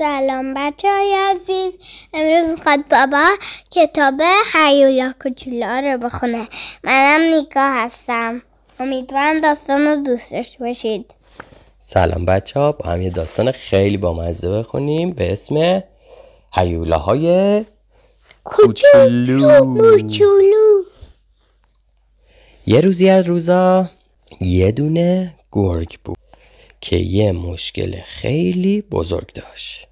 سلام بچه های عزیز. امروز می‌خواد بابا کتاب حیولا کوچولا رو بخونه. منم نیکا هستم. امیدوارم داستان رو دوست داشته باشید. سلام بچه ها با هم یه داستان خیلی بامزه بخونیم به اسم هیولاهای کوچولو. کوچولو. یه روزی از روزا یه دونه گرگ بود که یه مشکل خیلی بزرگ داشت.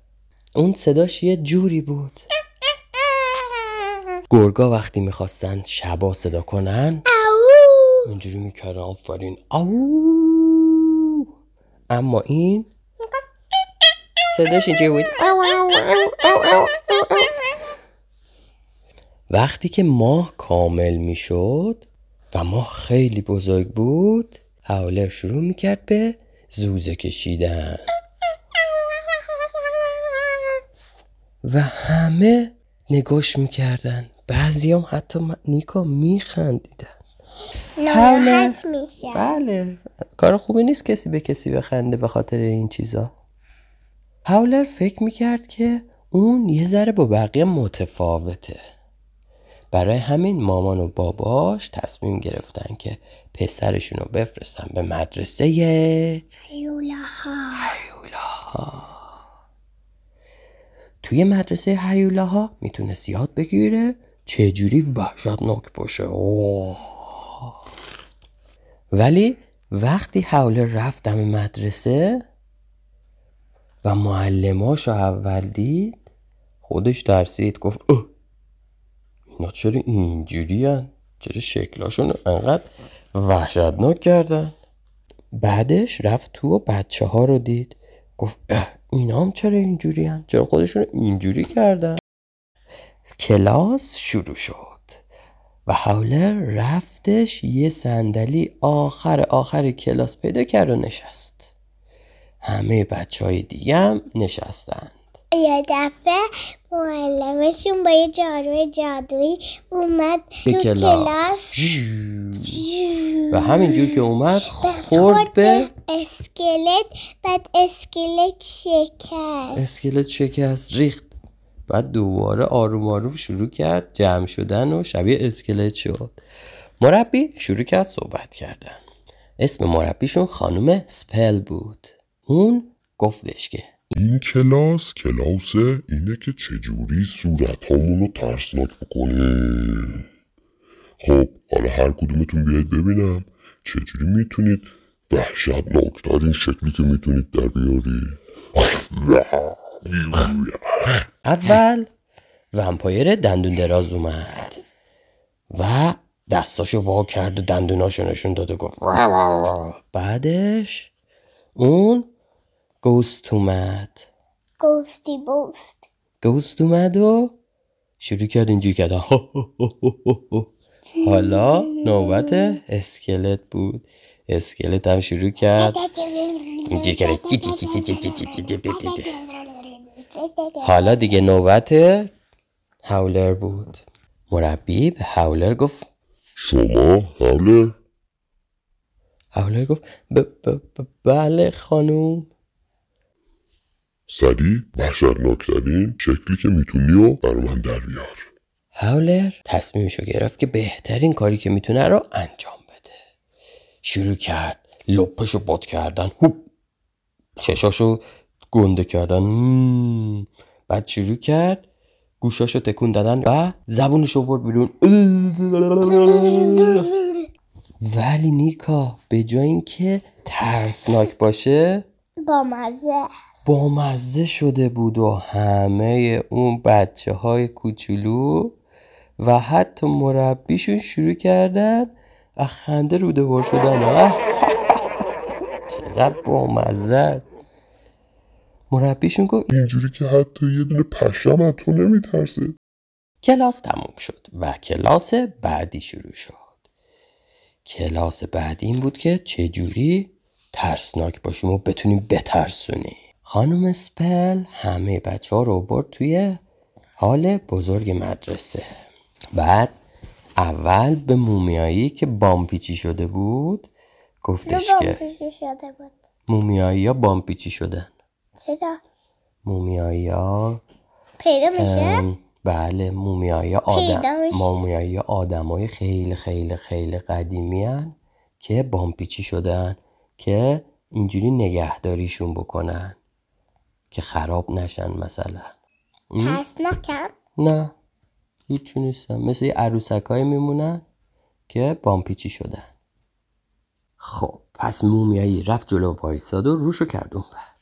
اون صداش یه جوری بود. گرگا وقتی می‌خواستن شبا صدا کنن او اونجوری می‌کردن آفرین. او اما این صداش اینجوری بود. وقتی که ماه کامل می‌شد و ماه خیلی بزرگ بود حوله شروع می‌کرد به زوزه کشیدن. و همه نگاش می‌کردن. بعضی هم حتی م- نیکا میخندیدن. ناراحت میشه بله. کار خوبی نیست کسی به کسی بخنده به خاطر این چیزا. هاولر فکر می‌کرد که اون یه ذره با بقیه متفاوته. برای همین مامان و باباش تصمیم گرفتن که پسرشون رو بفرستن به مدرسه حیولاها هیولاها توی مدرسه هیولاها می‌تونست یاد بگیره چجوری وحشتناک باشه اوه. ولی وقتی حوله رفت دم مدرسه و معلماش اول دید خودش ترسید گفت اوه اینا چرا اینجوری هن؟ چرا شکلاشون انقدر وحشتناک کردن بعدش رفت تو و بچه ها رو دید گفت اه اینا هم چرا اینجوری هن؟ چرا خودشون اینجوری کردن؟ کلاس شروع شد و هاولر رفتش یه صندلی آخر آخر کلاس پیدا کرد و نشست. همه بچه های دیگه هم نشستن. یه دفعه معلمشون با یه جارو جادویی اومد تو کلاس. کلاس. و همینجور که اومد خورد به اسکلت بعد اسکلت شکست. اسکلت شکست ریخت. بعد دوباره آروم آروم شروع کرد جمع شدن و شبیه اسکلت شد. مربی شروع کرد صحبت کردن. اسم مربیشون خانم سپل بود. اون گفتش که این کلاس کلاس اینه که چجوری صورت رو ترسناک بکنیم. خب حالا هر کدومتون بیاید ببینم چجوری می‌تونید وحشتناکترین شکلی که می‌تونید در بیاری. اول ومپایر دندون دراز اومد و دستاشو وا کرد و دندوناشو نشون داد و گفت. بعدش اون گوست اومد. گوستی بوست. گوست اومد و شروع کرد اینجوری کرد. حالا نوبت اسکلت بود. اسکلت هم شروع کرد. اینجوری کرد. حالا دیگه نوبت هاولر بود. مربی به هاولر گفت. شما حاله هاولر گفت بله خانوم. سریع وحشتناکترین شکلی که می‌تونی و برای من در بیار. هاولر تصمیمشو گرفت که بهترین کاری که می‌تونه رو انجام بده. شروع کرد. لپشو باد کردن. هوپ چشاشو گنده کردن. مم. بعد شروع کرد. گوشاشو تکون دادن و زبونشو برد بیرون. ولی نیکا به جای اینکه ترسناک باشه با مزه. بامزه شده بود و همه اون بچه های کوچولو و حتی مربیشون شروع کردن از خنده روده بار شدن. اه. چقدر بامزه است. مربیشون گفت اینجوری که حتی یه دونه پشم از تو نمیترسه. کلاس تموم شد و کلاس بعدی شروع شد. کلاس بعدی این بود که چجوری ترسناک باشیم و بتونیم بترسونیم. خانم سپل همه بچه ها رو آورد توی حال بزرگ مدرسه. بعد اول به مومیایی که بامپیچی شده بود گفتش که پیشی شده بود. مومیایی ها بامپیچی شدن. چرا؟ مومیایی ها پیدا میشه؟ بله مومیایی آدم. مومیایی آدمای خیلی خیلی خیلی قدیمی هن که بامپیچی شدن که اینجوری نگهداریشون بکنن. که خراب نشن مثلا. م? ترسناکم نه. هیچی نیستن. مثل یه عروسک میمونن که بامپیچی شدن. خب پس مومیایی رفت جلو وایساد و روشو کرد اون بر.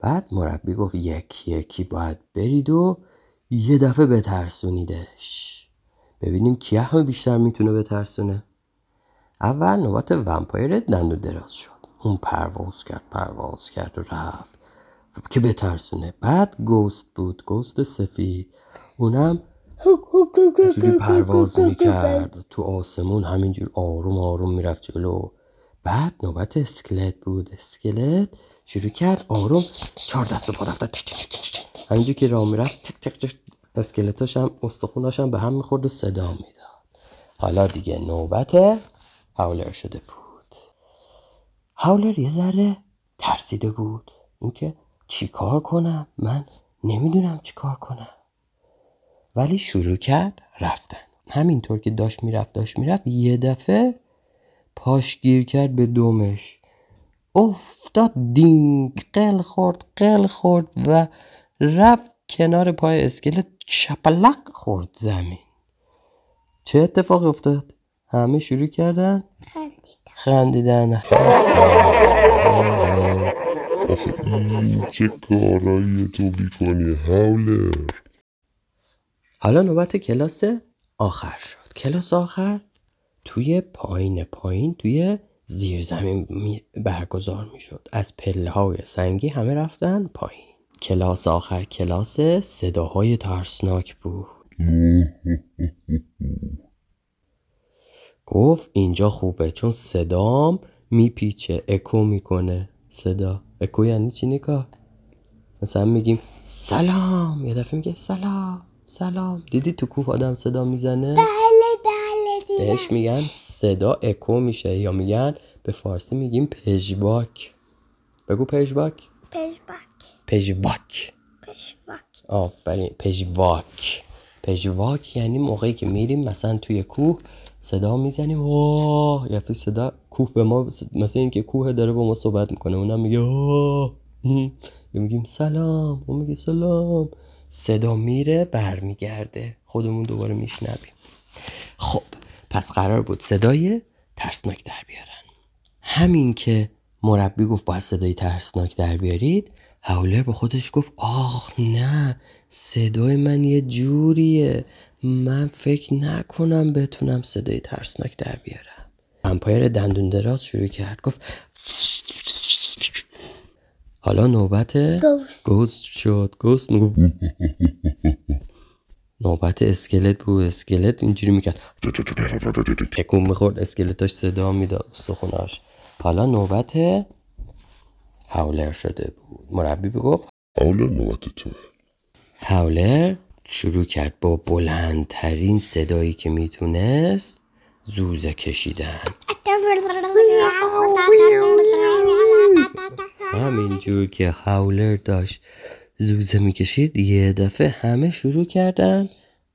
بعد مربی گفت یکی یکی باید برید و یه دفعه بترسونیدش. ببینیم کی همه بیشتر می‌تونه بترسونه. اول نوبت ومپایر دندو دراز شد. اون پرواز کرد پرواز کرد و رفت. که بترسونه. بعد گوست بود گوست سفید. اونم اینجوری پرواز می‌کرد. تو آسمون همینجور آروم آروم می‌رفت جلو. بعد نوبت اسکلت بود. اسکلت شروع کرد آروم. چهار دست و پا رفتن همینجور که راه می‌رفت تک تک تک اسکلتاش هم استخوناش هم به هم می‌خورد و صدا می‌داد. حالا دیگه نوبت هاولر شده بود. هاولر یه ذره ترسیده بود. اینکه چیکار کنم؟ من نمی‌دونم چیکار کنم. ولی شروع کرد رفتن. همینطور که داشت می‌رفت داشت می‌رفت یه دفعه پاش گیر کرد به دومش. افتاد دینگ قل خورد قل خورد و رفت کنار پای اسکلت شپلق خورد زمین. چه اتفاق افتاد؟ همه شروع کردن؟ خندیدن. این چه کارایی تو بیکنی هاولر حالا نوبت کلاس آخر شد. کلاس آخر توی پایین پایین توی زیر زمین می- برگزار می شد از پله های سنگی همه رفتن پایین. کلاس آخر کلاس صداهای ترسناک بود. گفت اینجا خوبه چون صدام میپیچه اکو می‌کنه. صدا. اکو یعنی چی نگاه مثلا میگیم سلام. یه دفعه میگه سلام سلام. دیدی تو کوه آدم صدا می‌زنه؟ بله بله دیدم. بهش میگن صدا اکو میشه یا میگن به فارسی میگیم پژواک. بگو پژواک. پشبک پژواک. پشبک آفرین پژواک. پژواک یعنی موقعی که میریم مثلا توی کوه صدا می‌زنیم. واه یا صدا کوه به ما مثل اینکه کوه داره با ما صحبت می‌کنه. اونم میگه یا میگیم سلام. اون میگه سلام. صدا میره برمیگرده. خودمون دوباره میشنویم. خب پس قرار بود صدای ترسناک در بیارن. همین که مربی گفت باید صدای ترسناک در بیارید هاولر به خودش گفت آخ نه صدای من یه جوریه. من فکر نکنم بتونم صدای ترسناک در بیارم. امپایر دندون دراز شروع کرد. گفت حالا نوبت گوست. گوست شد. گوست می‌گفت نوبت اسکلت بود. اسکلت اینجوری می‌کرد. تکون می‌خورد. اسکلتاش صدا می‌داد. استخوناش حالا نوبت هاولر شده بود. مربی بگفت هاولر نوبت تو. هاولر شروع کرد با بلندترین صدایی که می‌تونست زوزه کشیدن. همینجور که هاولر داشت زوزه می‌کشید یه دفعه همه شروع کردن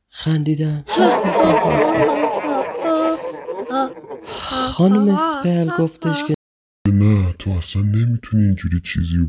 خندیدن. خانم اسپل گفتش که تو اصلا نمی‌تونی اینجوری چیزی رو